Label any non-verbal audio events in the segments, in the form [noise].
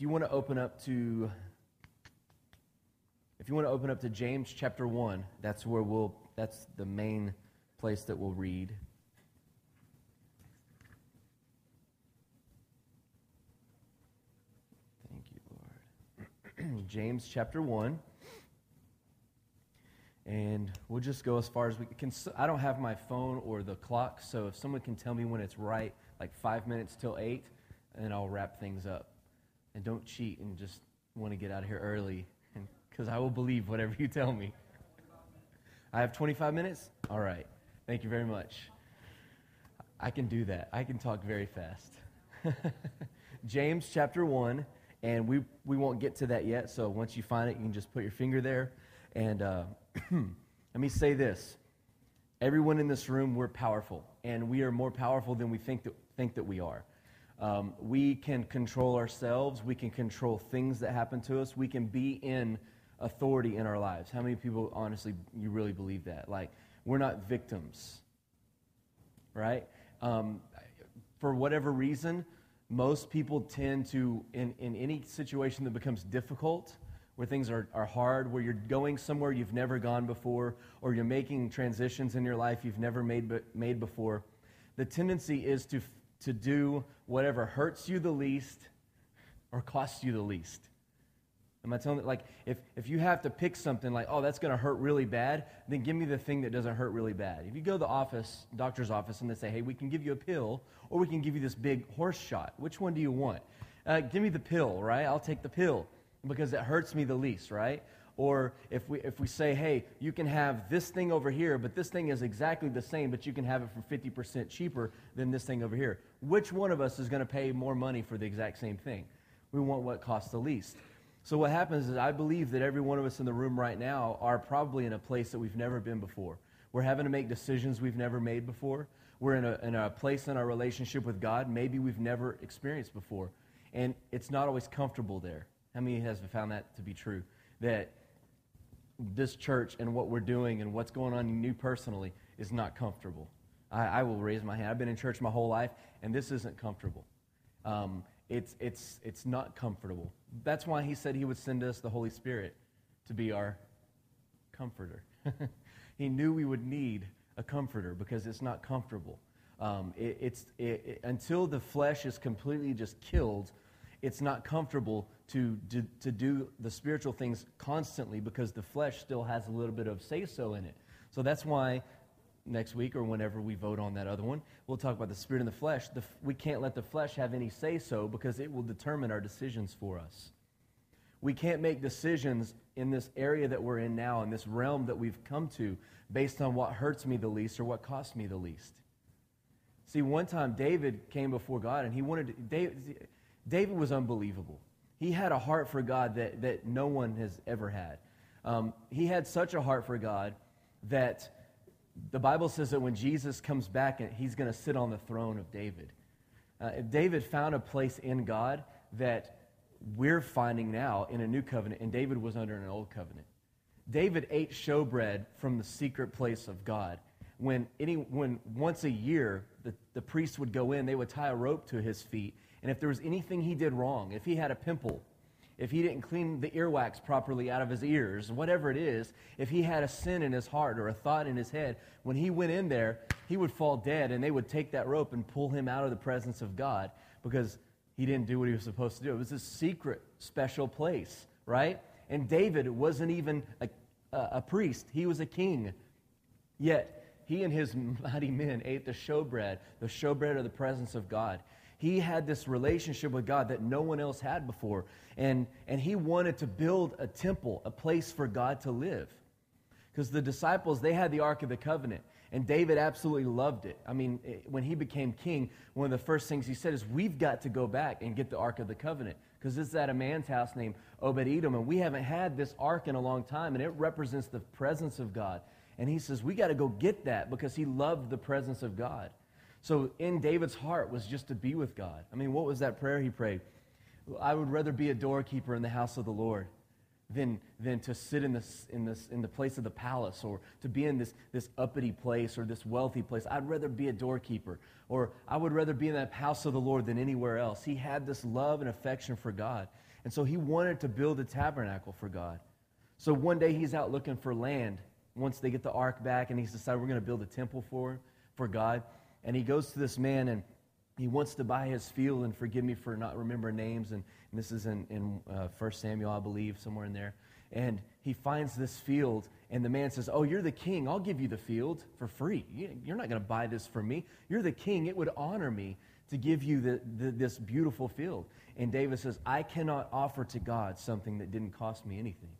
if you want to open up to if you want to open up to James chapter 1, that's where we'll that's the main place that we'll read. Thank you, Lord. [clears throat] James chapter 1. And we'll just go as far as we can. I don't have my phone or the clock, so if someone can tell me when it's right, like five minutes till eight, and I'll wrap things up. And don't cheat and just want to get out of here early, because I will believe whatever you tell me. I have 25 minutes? All right. Thank you very much. I can do that. I can talk very fast. [laughs] James chapter 1, and we, we won't get to that yet, so once you find it, you can just put your finger there. And uh, [clears throat] let me say this everyone in this room, we're powerful, and we are more powerful than we think that, think that we are. Um, we can control ourselves, we can control things that happen to us, we can be in authority in our lives. How many people, honestly, you really believe that? Like, we're not victims, right? Um, for whatever reason, most people tend to, in, in any situation that becomes difficult, where things are, are hard, where you're going somewhere you've never gone before, or you're making transitions in your life you've never made, made before, the tendency is to, to do whatever hurts you the least or costs you the least. Am I telling you? Like, if, if you have to pick something like, oh, that's to hurt really bad, then give me the thing that doesn't hurt really bad. If you go to the office, doctor's office, and they say, hey, we can give you a pill, or we can give you this big horse shot, which one do you want? Uh, give me the pill, right? I'll take the pill because it hurts me the least, right? Or if we, if we say, hey, you can have this thing over here, but this thing is exactly the same, but you can have it for 50% cheaper than this thing over here. Which one of us is going to pay more money for the exact same thing? We want what costs the least. So what happens is I believe that every one of us in the room right now are probably in a place that we've never been before. We're having to make decisions we've never made before. We're in a, in a place in our relationship with God maybe we've never experienced before. And it's not always comfortable there. How many has found that to be true? That this church and what we're doing and what's going on in you personally is not comfortable. I, I, will raise my hand. I've been in church my whole life, and this isn't comfortable. Um, it's, it's, it's not comfortable. That's why he said he would send us the Holy Spirit to be our comforter. [laughs] he knew we would need a comforter because it's not comfortable. Um, it, it's, it, it, until the flesh is completely just killed, it's not comfortable to, to, to do the spiritual things constantly because the flesh still has a little bit of say so in it. So that's why next week or whenever we vote on that other one, we'll talk about the spirit and the flesh. The, we can't let the flesh have any say so because it will determine our decisions for us. We can't make decisions in this area that we're in now, in this realm that we've come to, based on what hurts me the least or what costs me the least. See, one time David came before God and he wanted to, David, David was unbelievable. He had a heart for God that, that no one has ever had. Um, he had such a heart for God that the Bible says that when Jesus comes back, he's going to sit on the throne of David. Uh, David found a place in God that we're finding now in a new covenant, and David was under an old covenant. David ate showbread from the secret place of God. When, any, when once a year the, the priest would go in, they would tie a rope to his feet, and if there was anything he did wrong, if he had a pimple, if he didn't clean the earwax properly out of his ears, whatever it is, if he had a sin in his heart or a thought in his head, when he went in there, he would fall dead and they would take that rope and pull him out of the presence of God because he didn't do what he was supposed to do. It was a secret, special place, right? And David wasn't even a, a priest, he was a king. Yet, he and his mighty men ate the showbread, the showbread of the presence of God. He had this relationship with God that no one else had before. And, and he wanted to build a temple, a place for God to live. Because the disciples, they had the Ark of the Covenant. And David absolutely loved it. I mean, it, when he became king, one of the first things he said is, We've got to go back and get the Ark of the Covenant. Because it's at a man's house named Obed Edom. And we haven't had this Ark in a long time. And it represents the presence of God. And he says, We got to go get that because he loved the presence of God. So in David's heart was just to be with God. I mean, what was that prayer he prayed? I would rather be a doorkeeper in the house of the Lord than, than to sit in, this, in, this, in the place of the palace or to be in this, this uppity place or this wealthy place. I'd rather be a doorkeeper or I would rather be in that house of the Lord than anywhere else. He had this love and affection for God. And so he wanted to build a tabernacle for God. So one day he's out looking for land once they get the ark back and he's decided we're going to build a temple for, for God. And he goes to this man and he wants to buy his field and forgive me for not remembering names. And, and this is in, in uh, 1 Samuel, I believe, somewhere in there. And he finds this field, and the man says, Oh, you're the king. I'll give you the field for free. You're not going to buy this from me. You're the king. It would honor me to give you the, the, this beautiful field. And David says, I cannot offer to God something that didn't cost me anything.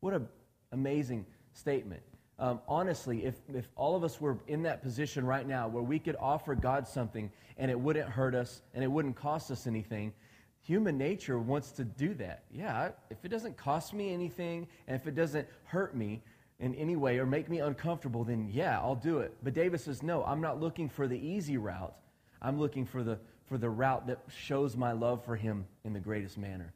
What an amazing statement. Um, honestly, if, if all of us were in that position right now where we could offer God something and it wouldn't hurt us and it wouldn't cost us anything, human nature wants to do that. Yeah, if it doesn't cost me anything and if it doesn't hurt me in any way or make me uncomfortable, then yeah, I'll do it. But David says, no, I'm not looking for the easy route. I'm looking for the, for the route that shows my love for him in the greatest manner.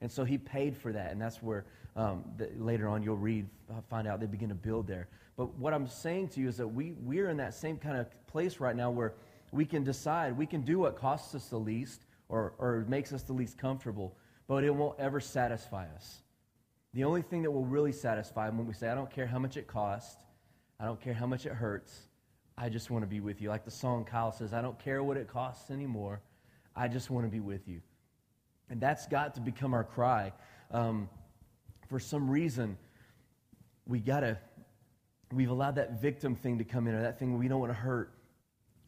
And so he paid for that, and that's where um, later on you'll read, uh, find out they begin to build there. But what I'm saying to you is that we, we're in that same kind of place right now where we can decide, we can do what costs us the least or, or makes us the least comfortable, but it won't ever satisfy us. The only thing that will really satisfy when we say, I don't care how much it costs, I don't care how much it hurts, I just want to be with you. Like the song Kyle says, I don't care what it costs anymore, I just want to be with you. And that's got to become our cry. Um, for some reason, we got to, we've allowed that victim thing to come in, or that thing we don't want to hurt.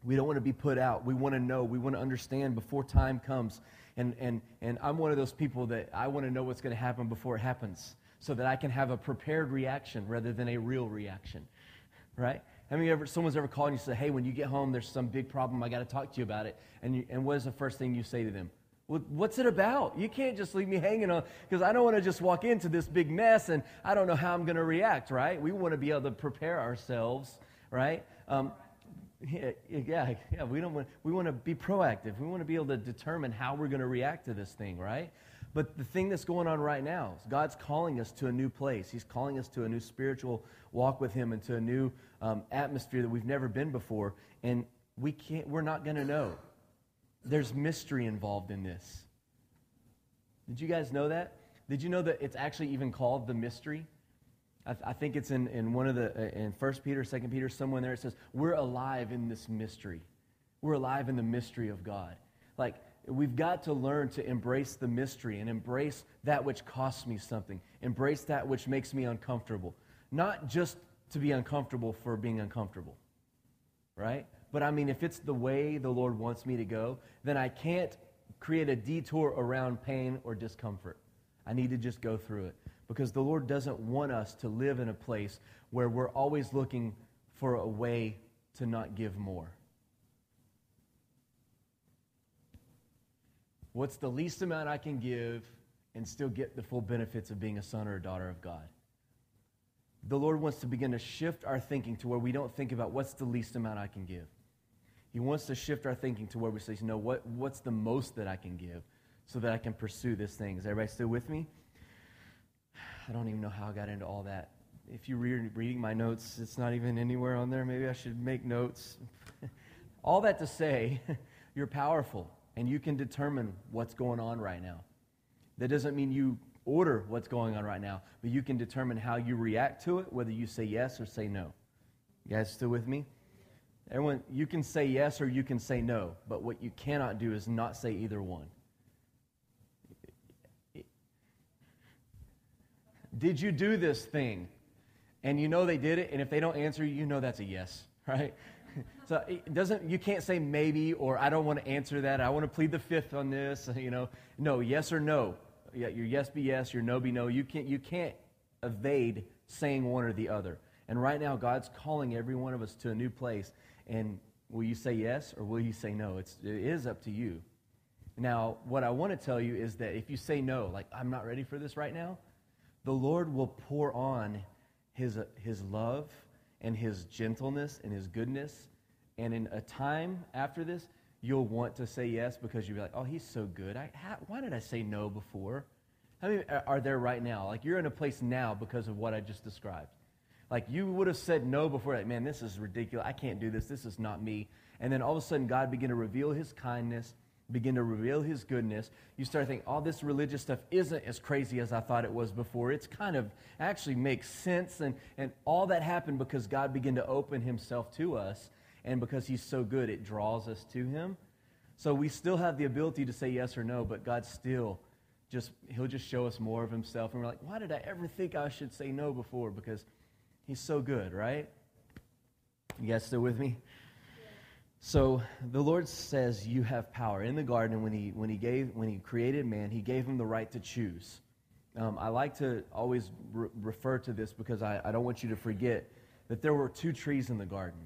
We don't want to be put out. We want to know. We want to understand before time comes. And, and, and I'm one of those people that I want to know what's going to happen before it happens so that I can have a prepared reaction rather than a real reaction. Right? Have you ever, someone's ever called you and say, hey, when you get home, there's some big problem. I got to talk to you about it. And, you, and what is the first thing you say to them? What's it about? You can't just leave me hanging on because I don't want to just walk into this big mess and I don't know how I'm going to react, right? We want to be able to prepare ourselves, right? Um, yeah, yeah, yeah, we don't want, we want to be proactive. We want to be able to determine how we're going to react to this thing, right? But the thing that's going on right now is God's calling us to a new place. He's calling us to a new spiritual walk with Him and to a new um, atmosphere that we've never been before. And we can't, we're not going to know there's mystery involved in this. Did you guys know that? Did you know that it's actually even called the mystery? I, th- I think it's in, in one of the, uh, in 1 Peter, 2 Peter, somewhere there, it says, we're alive in this mystery. We're alive in the mystery of God. Like, we've got to learn to embrace the mystery and embrace that which costs me something, embrace that which makes me uncomfortable. Not just to be uncomfortable for being uncomfortable, right? But I mean, if it's the way the Lord wants me to go, then I can't create a detour around pain or discomfort. I need to just go through it because the Lord doesn't want us to live in a place where we're always looking for a way to not give more. What's the least amount I can give and still get the full benefits of being a son or a daughter of God? The Lord wants to begin to shift our thinking to where we don't think about what's the least amount I can give. He wants to shift our thinking to where we say, you know, what, what's the most that I can give so that I can pursue this thing? Is everybody still with me? [sighs] I don't even know how I got into all that. If you're re- reading my notes, it's not even anywhere on there. Maybe I should make notes. [laughs] all that to say, [laughs] you're powerful and you can determine what's going on right now. That doesn't mean you order what's going on right now, but you can determine how you react to it, whether you say yes or say no. You guys still with me? Everyone, you can say yes or you can say no, but what you cannot do is not say either one. Did you do this thing? And you know they did it, and if they don't answer you, know that's a yes, [laughs] right? [laughs] so it doesn't you can't say maybe or I don't want to answer that. I want to plead the fifth on this, [laughs] you know. No, yes or no. Yeah, your yes be yes, your no be no. You can't you can't evade saying one or the other. And right now God's calling every one of us to a new place and will you say yes or will you say no? It's, it is up to you. Now, what I want to tell you is that if you say no, like, I'm not ready for this right now, the Lord will pour on his, his love and his gentleness and his goodness. And in a time after this, you'll want to say yes because you'll be like, oh, he's so good. I, how, why did I say no before? How many are there right now? Like you're in a place now because of what I just described. Like you would have said no before, like, man, this is ridiculous. I can't do this. This is not me. And then all of a sudden, God began to reveal his kindness, begin to reveal his goodness. You start thinking, all oh, this religious stuff isn't as crazy as I thought it was before. It's kind of actually makes sense. And, and all that happened because God began to open himself to us. And because he's so good, it draws us to him. So we still have the ability to say yes or no, but God still just, he'll just show us more of himself. And we're like, why did I ever think I should say no before? Because he's so good, right? You guys still with me? So the Lord says you have power. In the garden, when he, when he, gave, when he created man, he gave him the right to choose. Um, I like to always re- refer to this because I, I don't want you to forget that there were two trees in the garden.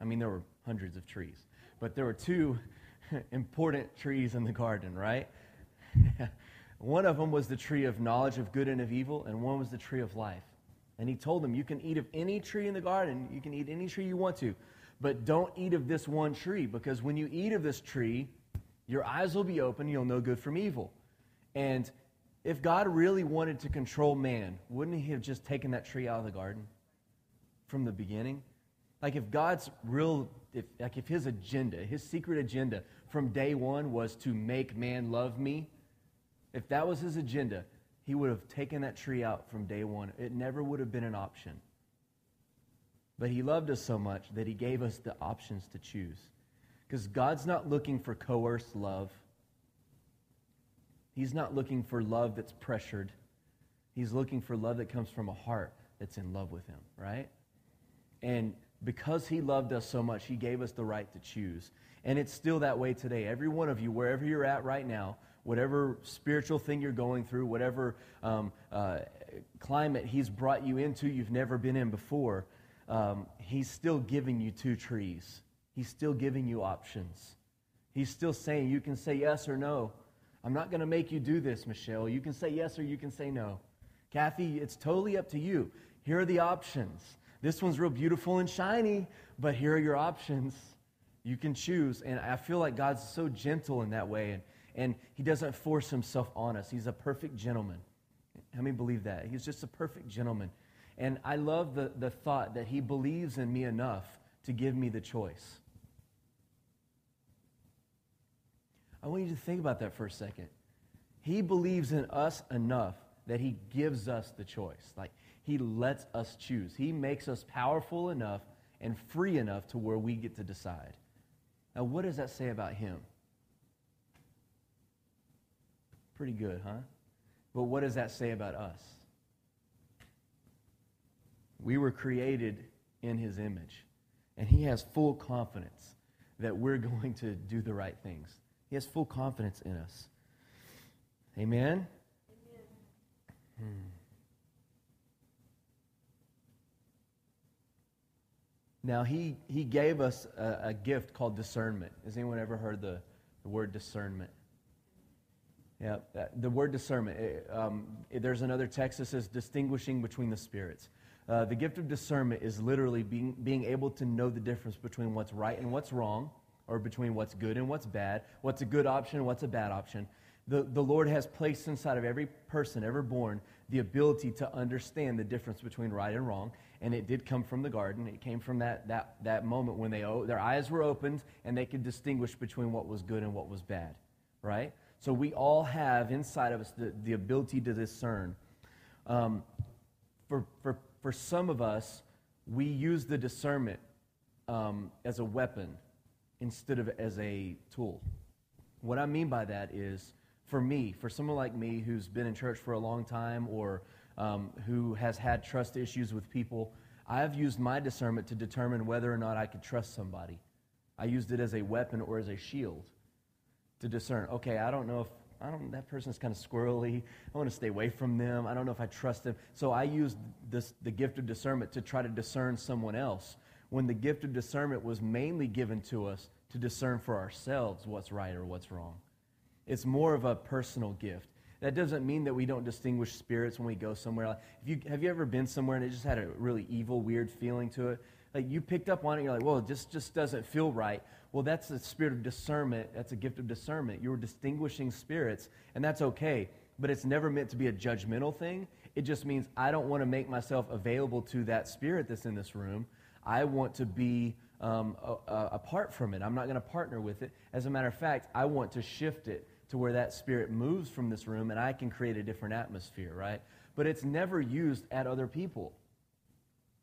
I mean, there were hundreds of trees, but there were two [laughs] important trees in the garden, right? [laughs] one of them was the tree of knowledge of good and of evil, and one was the tree of life. And he told them, You can eat of any tree in the garden, you can eat any tree you want to, but don't eat of this one tree, because when you eat of this tree, your eyes will be open, you'll know good from evil. And if God really wanted to control man, wouldn't he have just taken that tree out of the garden from the beginning? Like if God's real, if, like if his agenda, his secret agenda from day one was to make man love me, if that was his agenda, he would have taken that tree out from day one. It never would have been an option. But he loved us so much that he gave us the options to choose. Because God's not looking for coerced love. He's not looking for love that's pressured. He's looking for love that comes from a heart that's in love with him, right? And because he loved us so much, he gave us the right to choose. And it's still that way today. Every one of you, wherever you're at right now, whatever spiritual thing you're going through, whatever um, uh, climate He's brought you into you've never been in before, um, He's still giving you two trees. He's still giving you options. He's still saying you can say yes or no. I'm not going to make you do this, Michelle. You can say yes or you can say no. Kathy, it's totally up to you. Here are the options. This one's real beautiful and shiny, but here are your options. You can choose. And I feel like God's so gentle in that way. And and he doesn't force himself on us. He's a perfect gentleman. How many believe that? He's just a perfect gentleman. And I love the, the thought that he believes in me enough to give me the choice. I want you to think about that for a second. He believes in us enough that he gives us the choice. Like, he lets us choose. He makes us powerful enough and free enough to where we get to decide. Now, what does that say about him? Pretty good, huh? But what does that say about us? We were created in his image, and he has full confidence that we're [laughs] going to do the right things. He has full confidence in us. Amen? Amen. Hmm. Now, he, he gave us a, a, gift called discernment. Has anyone ever heard the, the word discernment? Yeah, the word discernment. Um, there's another text that says distinguishing between the spirits. Uh, the gift of discernment is literally being, being able to know the difference between what's right and what's wrong, or between what's good and what's bad, what's a good option and what's a bad option. The, the Lord has placed inside of every person ever born the ability to understand the difference between right and wrong. And it did come from the garden. It came from that, that, that moment when they, their eyes were opened and they could distinguish between what was good and what was bad, right? So we all have inside of us the, the ability to discern. Um, for, for, for some of us, we use the discernment um, as a weapon instead of as a tool. What I mean by that is, for me, for someone like me who's been in church for a long time or um, who has had trust issues with people, I've used my discernment to determine whether or not I could trust somebody. I used it as a weapon or as a shield to discern. Okay, I don't know if I don't. That person's kind of squirrely. I want to stay away from them. I don't know if I trust them. So I used this the gift of discernment to try to discern someone else. When the gift of discernment was mainly given to us to discern for ourselves what's right or what's wrong. It's more of a personal gift. That doesn't mean that we don't distinguish spirits when we go somewhere. If you, have you ever been somewhere and it just had a really evil, weird feeling to it? Like you picked up on it, you're like, well, this just doesn't feel right. Well, that's the spirit of discernment. That's a gift of discernment. You're distinguishing spirits, and that's okay. but it's never meant to be a judgmental thing. It just means I don't want to make myself available to that spirit that's in this room. I want to be um, a, a, apart from it. I'm not going to partner with it. As a matter of fact, I want to shift it to where that spirit moves from this room and I can create a different atmosphere, right? But it's never used at other people.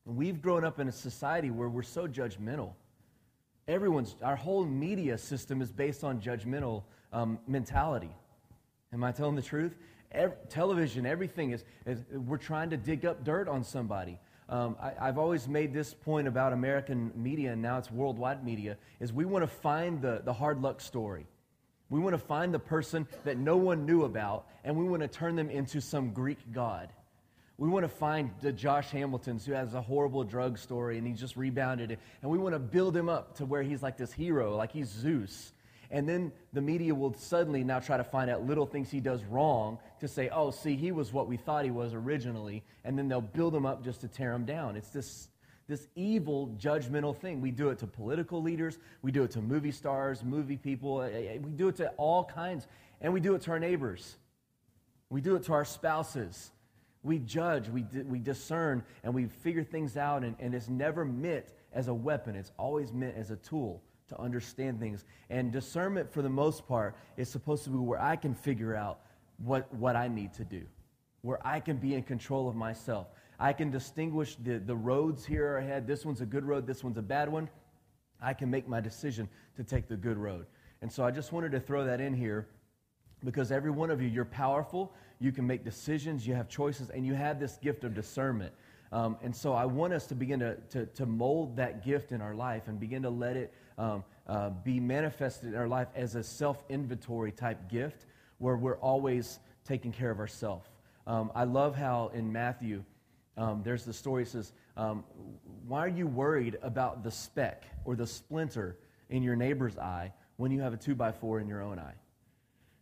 We've grown up in a society where we're so judgmental. Everyone's, our whole media system is based on judgmental um, mentality. Am I telling the truth? Every, television, everything is, is, we're trying to dig up dirt on somebody. Um, I, have always made this point about American media, and now it's worldwide media, is we want to find the, the hard luck story. We want to find the person that no one knew about, and we want to turn them into some Greek god. We want to find the Josh Hamiltons who has a horrible drug story and he's just rebounded it. And we want to build him up to where he's like this hero, like he's Zeus. And then the media will suddenly now try to find out little things he does wrong to say, oh, see, he was what we thought he was originally. And then they'll build him up just to tear him down. It's this, this evil, judgmental thing. We do it to political leaders, we do it to movie stars, movie people, eh, eh, we do it to all kinds. And we do it to our neighbors, we do it to our spouses. We judge, we, we discern, and we figure things out, and, and it's never meant as a weapon. It's always meant as a tool to understand things. And discernment, for the most part, is supposed to be where I can figure out what, what I need to do, where I can be in control of myself. I can distinguish the, the roads here ahead. This one's a good road, this one's a bad one. I can make my decision to take the good road. And so I just wanted to throw that in here because every one of you, you're powerful you can make decisions, you have choices, and you have this gift of discernment. Um, and so I want us to begin to, to, to, mold that gift in our life and begin to let it um, uh, be manifested in our life as a self inventory type gift where we're always taking care of ourselves. Um, I love how in Matthew, um, there's the story that says, um, Why are you worried about the speck or the splinter in your neighbor's eye when you have a two by four in your own eye?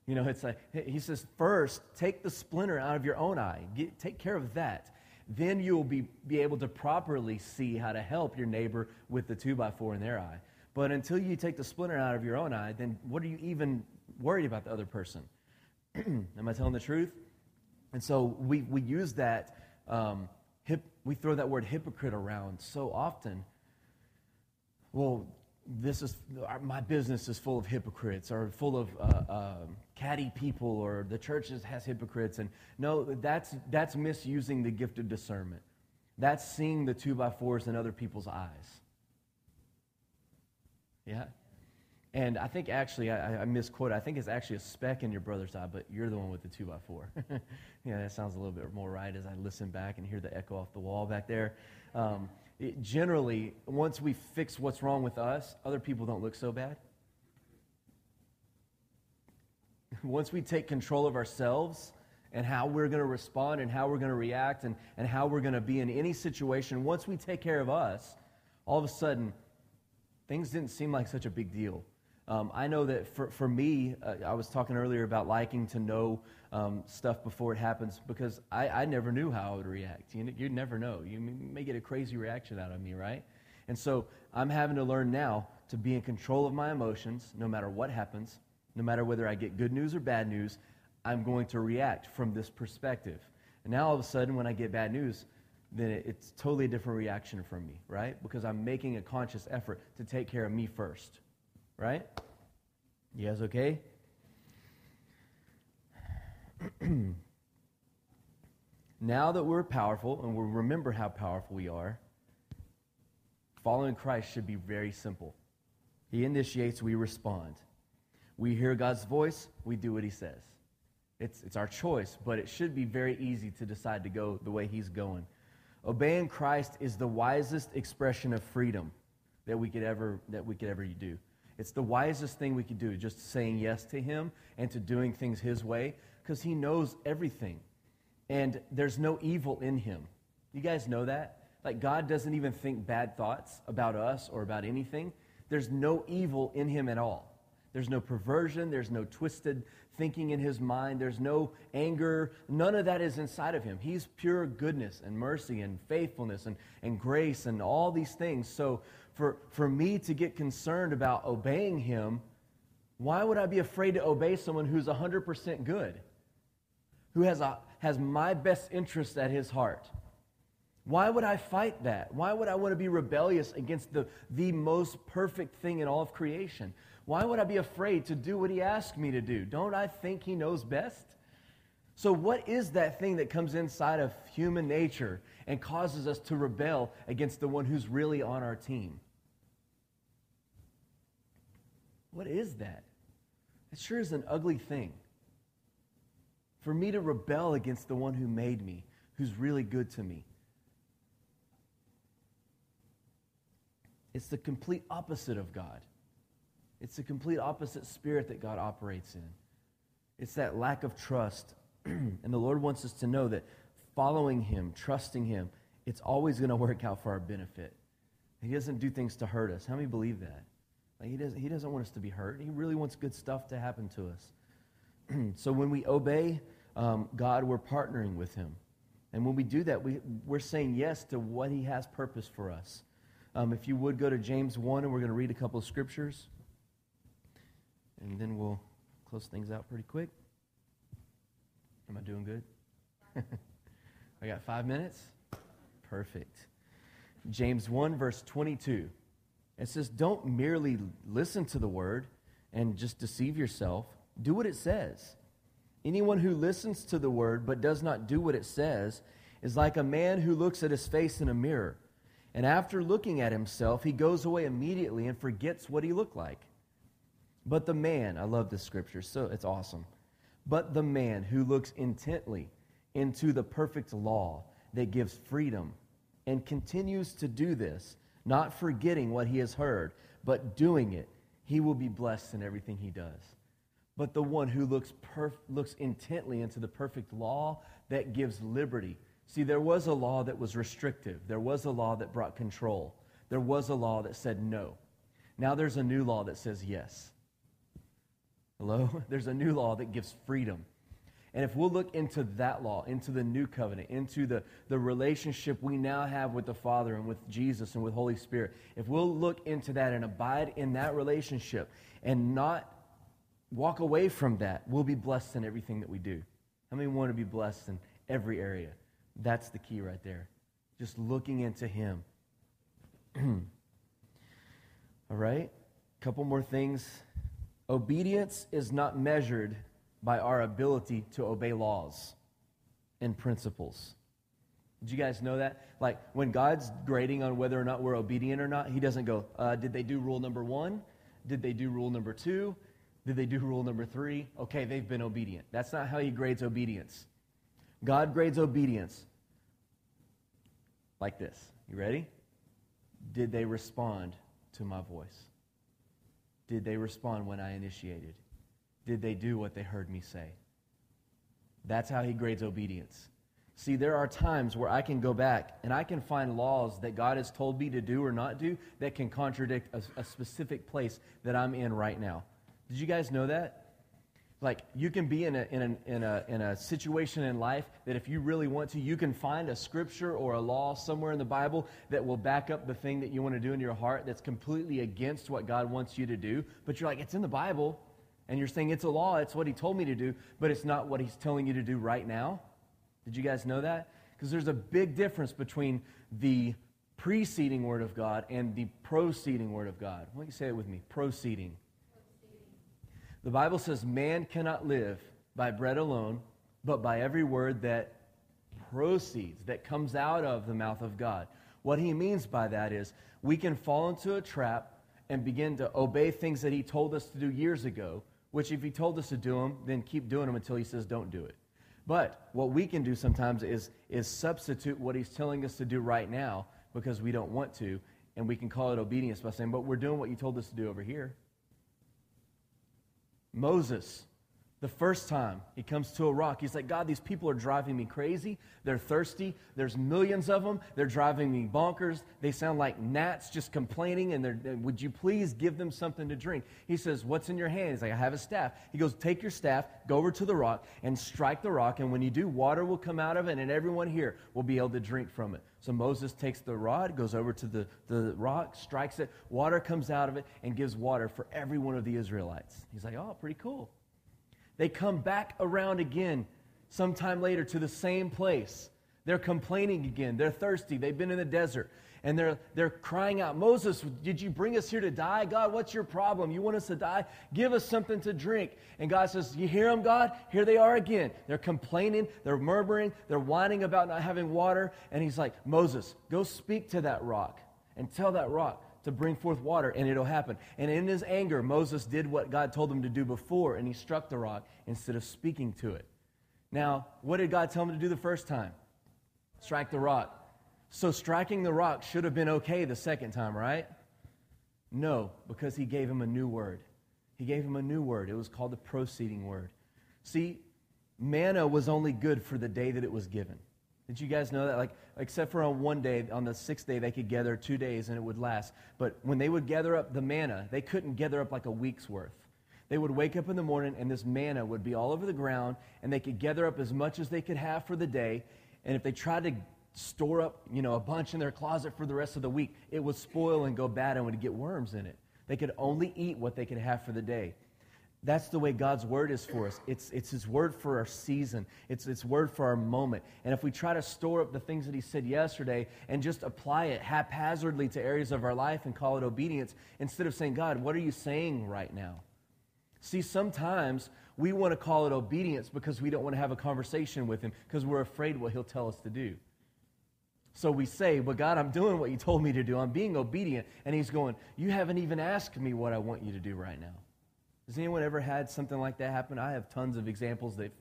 You know, it's like, he says, first, take the splinter out of your own eye. Get, take care of that. Then you'll be, be able to properly see how to help your neighbor with the two by four in their eye. But until you take the splinter out of your own eye, then what are you even worried about the other person? [clears throat] Am I telling the truth? And so we, we use that, um, hip, we throw that word hypocrite around so often. Well, this is my business is full of hypocrites or full of uh, uh, catty people or the church has hypocrites. And no that's that's misusing the gift of discernment. That's seeing the two by fours in other people's eyes. Yeah. And i think actually i, I misquote i think it's actually a speck in your brother's eye but you're the one with the two by four. [laughs] Yeah that sounds a little bit more right as i listen back and hear the echo off the wall back there. Um, it, generally, once we fix what's wrong with us, other people don't look so bad. Once we take control of ourselves and how we're going to respond and how we're going to react and, and how we're going to be in any situation, once we take care of us, all of a sudden, things didn't seem like such a big deal. Um, I know that for, for me, uh, I was talking earlier about liking to know um, stuff before it happens because I, I never knew how I would react. You, you never know. You may get a crazy reaction out of me, right? And so I'm having to learn now to be in control of my emotions no matter what happens, no matter whether I get good news or bad news, I'm going to react from this perspective. And now all of a sudden, when I get bad news, then it's totally a different reaction from me, right? Because I'm making a conscious effort to take care of me first right? You guys okay? [clears throat] now that we're powerful and we remember how powerful we are, following Christ should be very simple. He initiates, we respond. We hear God's voice, we do what He says. It's, it's our choice, but it should be very easy to decide to go the way He's going. Obeying Christ is the wisest expression of freedom that we could ever, that we could ever do. It's the wisest thing we could do, just saying yes to Him and to doing things His way, because He knows everything. And there's no evil in Him. You guys know that? Like, God doesn't even think bad thoughts about us or about anything. There's no evil in Him at all. There's no perversion, there's no twisted thinking in his mind, there's no anger. None of that is inside of him. He's pure goodness and mercy and faithfulness and, and grace and all these things. So for, for me to get concerned about obeying him, why would I be afraid to obey someone who's 100% good? who has, a, has my best interest at his heart. Why would I fight that? Why would I want to be rebellious against the, the most perfect thing in all of creation? Why would I be afraid to do what he asked me to do? Don't I think he knows best? So, what is that thing that comes inside of human nature and causes us to rebel against the one who's really on our team? What is that? It sure is an ugly thing. For me to rebel against the one who made me, who's really good to me. It's the complete opposite of God. It's the complete opposite spirit that God operates in. It's that lack of trust. [clears throat] and the Lord wants us to know that following Him, trusting Him, it's always going to work out for our benefit. He doesn't do things to hurt us. How many believe that? Like he, doesn't, he doesn't want us to be hurt. He really wants good stuff to happen to us. [clears throat] so when we obey um, God, we're partnering with Him. And when we do that, we, we're saying yes to what He has purpose for us. Um, if you would go to James 1, and we're going to read a couple of scriptures, and then we'll close things out pretty quick. Am I doing good? [laughs] I got five minutes? Perfect. James 1, verse 22. It says, Don't merely listen to the word and just deceive yourself. Do what it says. Anyone who listens to the word but does not do what it says is like a man who looks at his face in a mirror. And after looking at himself, he goes away immediately and forgets what he looked like. But the man, I love this scripture, so it's awesome. But the man who looks intently into the perfect law that gives freedom and continues to do this, not forgetting what he has heard, but doing it, he will be blessed in everything he does. But the one who looks, perf- looks intently into the perfect law that gives liberty. See, there was a law that was restrictive, there was a law that brought control, there was a law that said no. Now there's a new law that says yes. Hello? [laughs] There's a new law that gives freedom. And if we'll look into that law, into the new covenant, into the, the relationship we now have with the Father and with Jesus and with Holy Spirit, if we'll look into that and abide in that relationship and not walk away from that, we'll be blessed in everything that we do. How many want to be blessed in every area? That's the key right there. Just looking into Him. [clears throat] All right? A couple more things. Obedience is not measured by our ability to obey laws and principles. Did you guys know that? Like when God's grading on whether or not we're obedient or not, He doesn't go, uh, Did they do rule number one? Did they do rule number two? Did they do rule number three? Okay, they've been obedient. That's not how He grades obedience. God grades obedience like this. You ready? Did they respond to my voice? Did they respond when I initiated? Did they do what they heard me say? That's how he grades obedience. See, there are times where I can go back and I can find laws that God has told me to do or not do that can contradict a, a specific place that I'm in right now. Did you guys know that? Like, you can be in a, in, a, in, a, in a situation in life that if you really want to, you can find a scripture or a law somewhere in the Bible that will back up the thing that you want to do in your heart that's completely against what God wants you to do. But you're like, it's in the Bible. And you're saying it's a law, it's what he told me to do, but it's not what he's telling you to do right now. Did you guys know that? Because there's a big difference between the preceding word of God and the proceeding word of God. Why don't you say it with me? Proceeding. The Bible says man cannot live by bread alone, but by every word that proceeds, that comes out of the mouth of God. What he means by that is we can fall into a trap and begin to obey things that he told us to do years ago which if he told us to do them, then keep doing them until he says don't do it. But what we can do sometimes is, is substitute what he's telling us to do right now because we don't want to, and we can call it obedience by saying, but we're doing what you told us to do over here. Moses the first time he comes to a rock, he's like, God, these people are driving me crazy. They're thirsty. There's millions of them. They're driving me bonkers. They sound like gnats just complaining, and they're, would you please give them something to drink? He says, What's in your hand? He's like, I have a staff. He goes, Take your staff, go over to the rock, and strike the rock, and when you do, water will come out of it, and everyone here will be able to drink from it. So Moses takes the rod, goes over to the, the rock, strikes it, water comes out of it, and gives water for every one of the Israelites. He's like, Oh, pretty cool. They come back around again sometime later to the same place. They're complaining again. They're thirsty. They've been in the desert. And they're, they're crying out, Moses, did you bring us here to die? God, what's your problem? You want us to die? Give us something to drink. And God says, You hear them, God? Here they are again. They're complaining, they're murmuring, they're whining about not having water. And he's like, Moses, go speak to that rock and tell that rock to bring forth water, and it'll happen. And in his anger, Moses did what God told him to do before, and he struck the rock instead of speaking to it. Now, what did God tell him to do the first time? Strike the rock. So striking the rock should have been okay the second time, right? No, because he gave him a new word. He gave him a new word. It was called the proceeding word. See, manna was only good for the day that it was given. Did you guys know that? Like, except for on one day, on the sixth day, they could gather two days and it would last. But when they would gather up the manna, they couldn't gather up like a week's worth. They would wake up in the morning and this manna would be all over the ground and they could gather up as much as they could have for the day. And if they tried to store up, you know, a bunch in their closet for the rest of the week, it would spoil and go bad and would get worms in it. They could only eat what they could have for the day. That's the way God's word is for us. It's, it's His word for our season, it's His word for our moment. And if we try to store up the things that He said yesterday and just apply it haphazardly to areas of our life and call it obedience, instead of saying, God, what are you saying right now? See, sometimes we want to call it obedience because we don't want to have a conversation with Him because we're afraid what He'll tell us to do. So we say, But God, I'm doing what you told me to do. I'm being obedient. And he's going, You haven't even asked me what I want you to do right now. Has anyone ever had something like that happen? I have tons of examples that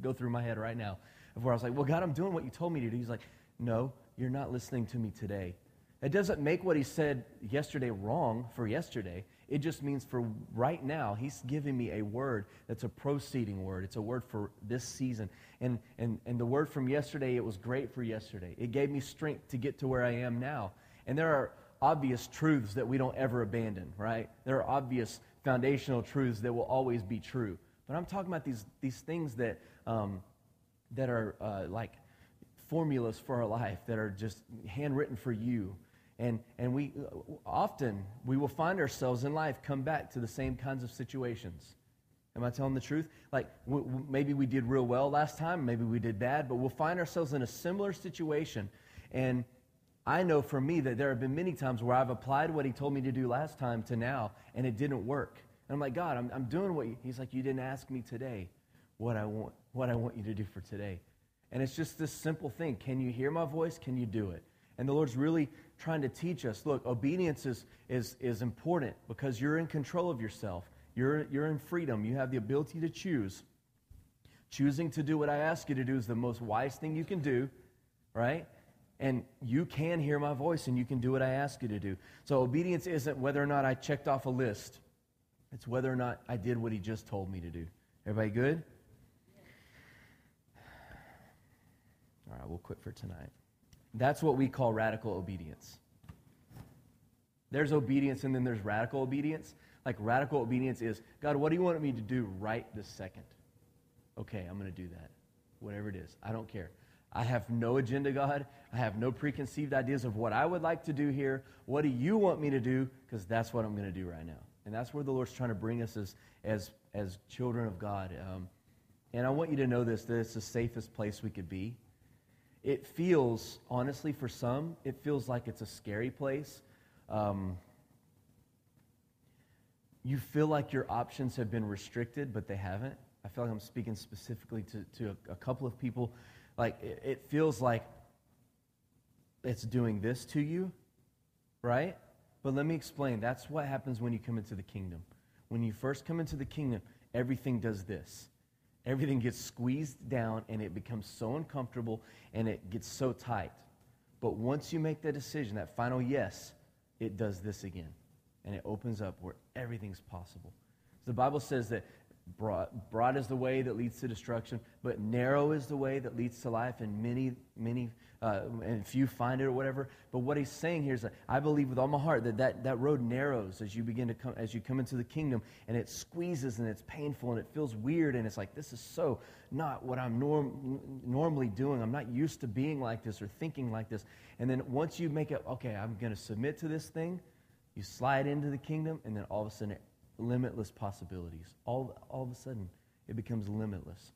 go through my head right now of where I was like, Well, God, I'm doing what you told me to do. He's like, No, you're not listening to me today. It doesn't make what he said yesterday wrong for yesterday. It just means for right now, he's giving me a word that's a proceeding word. It's a word for this season. And, and, and the word from yesterday, it was great for yesterday. It gave me strength to get to where I am now. And there are obvious truths that we don't ever abandon, right? There are obvious foundational truths that will always be true. But I'm talking about these, these things that, um, that are uh, like formulas for our life, that are just handwritten for you and, and we often, we will find ourselves in life come back to the same kinds of situations. Am I telling the truth? Like w- w- maybe we did real well last time, maybe we did bad, but we'll find ourselves in a similar situation. And I know for me that there have been many times where I've applied what he told me to do last time to now, and it didn't work. And I'm like, God, I'm, I'm doing what you, he's like, you didn't ask me today what I want, what I want you to do for today. And it's just this simple thing. Can you hear my voice? Can you do it? And the Lord's really trying to teach us look, obedience is, is, is important because you're in control of yourself. You're, you're in freedom. You have the ability to choose. Choosing to do what I ask you to do is the most wise thing you can do, right? And you can hear my voice and you can do what I ask you to do. So obedience isn't whether or not I checked off a list, it's whether or not I did what he just told me to do. Everybody good? All right, we'll quit for tonight. That's what we call radical obedience. There's obedience and then there's radical obedience. Like radical obedience is, God, what do you want me to do right this second? Okay, I'm going to do that. Whatever it is. I don't care. I have no agenda, God. I have no preconceived ideas of what I would like to do here. What do you want me to do? Because that's what I'm going to do right now. And that's where the Lord's trying to bring us as, as, as children of God. Um, and I want you to know this that it's the safest place we could be it feels, honestly, for some, it feels like it's a scary place. Um, you feel like your options have been restricted, but they haven't. I feel like I'm speaking specifically to, to a, a couple of people. Like, it, it feels like it's doing this to you, right? But let me explain. That's what happens when you come into the kingdom. When you first come into the kingdom, everything does this everything gets squeezed down and it becomes so uncomfortable and it gets so tight. But once you make that decision, that final yes, it does this again. And it opens up where everything's possible. So the Bible says that broad, broad is the way that leads to destruction, but narrow is the way that leads to life, and many, many uh, and few find it or whatever. But what he's saying here is that I believe with all my heart that, that that road narrows as you begin to come as you come into the kingdom, and it squeezes and it's painful and it feels weird, and it's like this is so not what I'm norm, normally doing. I'm not used to being like this or thinking like this. And then once you make it, okay, I'm going to submit to this thing. You slide into the kingdom, and then all of a sudden, limitless possibilities. All all of a sudden, it becomes limitless.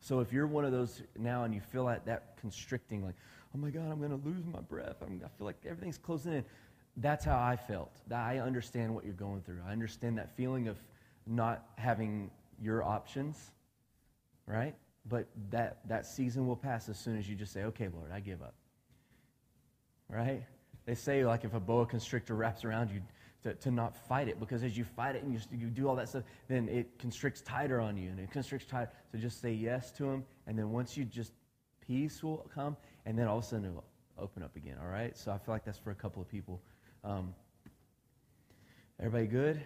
So if you're one of those now and you feel like that constricting, like, oh my God, I'm going to lose my breath. I'm, I feel like everything's closing in. That's how I felt. I understand what you're going through. I understand that feeling of not having your options, right? But that, that season will pass as soon as you just say, okay, Lord, I give up. Right? They say, like, if a boa constrictor wraps around you, to, to not fight it because as you fight it and you, you do all that stuff, then it constricts tighter on you and it constricts tighter. So just say yes to him. And then once you just, peace will come and then all of a sudden it'll open up again. All right? So I feel like that's for a couple of people. Um, everybody good?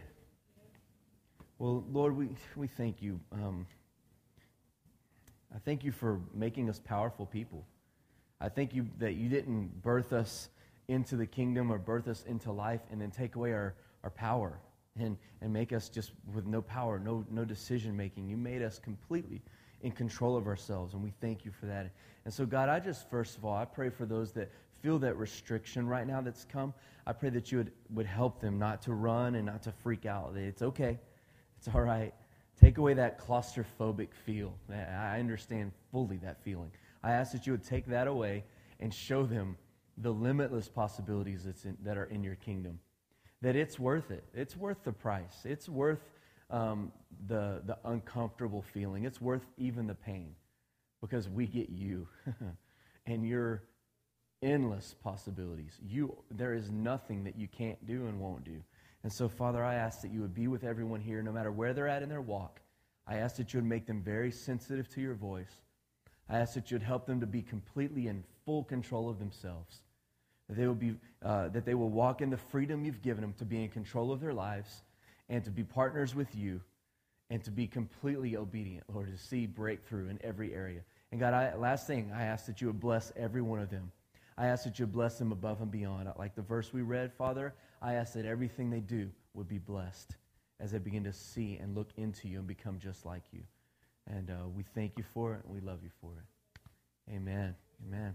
Well, Lord, we, we thank you. Um, I thank you for making us powerful people. I thank you that you didn't birth us into the kingdom or birth us into life and then take away our, our power and, and make us just with no power, no, no decision making. You made us completely in control of ourselves, and we thank you for that. And so, God, I just, first of all, I pray for those that feel that restriction right now that's come. I pray that you would, would help them not to run and not to freak out. It's okay, it's all right. Take away that claustrophobic feel. I understand fully that feeling. I ask that you would take that away and show them the limitless possibilities that's in, that are in your kingdom. That it's worth it. It's worth the price. It's worth um, the, the uncomfortable feeling. It's worth even the pain because we get you [laughs] and your endless possibilities. You, there is nothing that you can't do and won't do. And so, Father, I ask that you would be with everyone here, no matter where they're at in their walk. I ask that you would make them very sensitive to your voice. I ask that you'd help them to be completely in full control of themselves that they will, be, uh, that they will walk in the freedom you've given them to be in control of their lives and to be partners with you and to be completely obedient, Lord, to see breakthrough in every area. And God, I, last thing, I ask that you would bless every one of them. I ask that you bless them above and beyond. Like the verse we read, Father, I ask that everything they do would be blessed as they begin to see and look into you and become just like you. And uh, we thank you for it and we love you for it. Amen. Amen.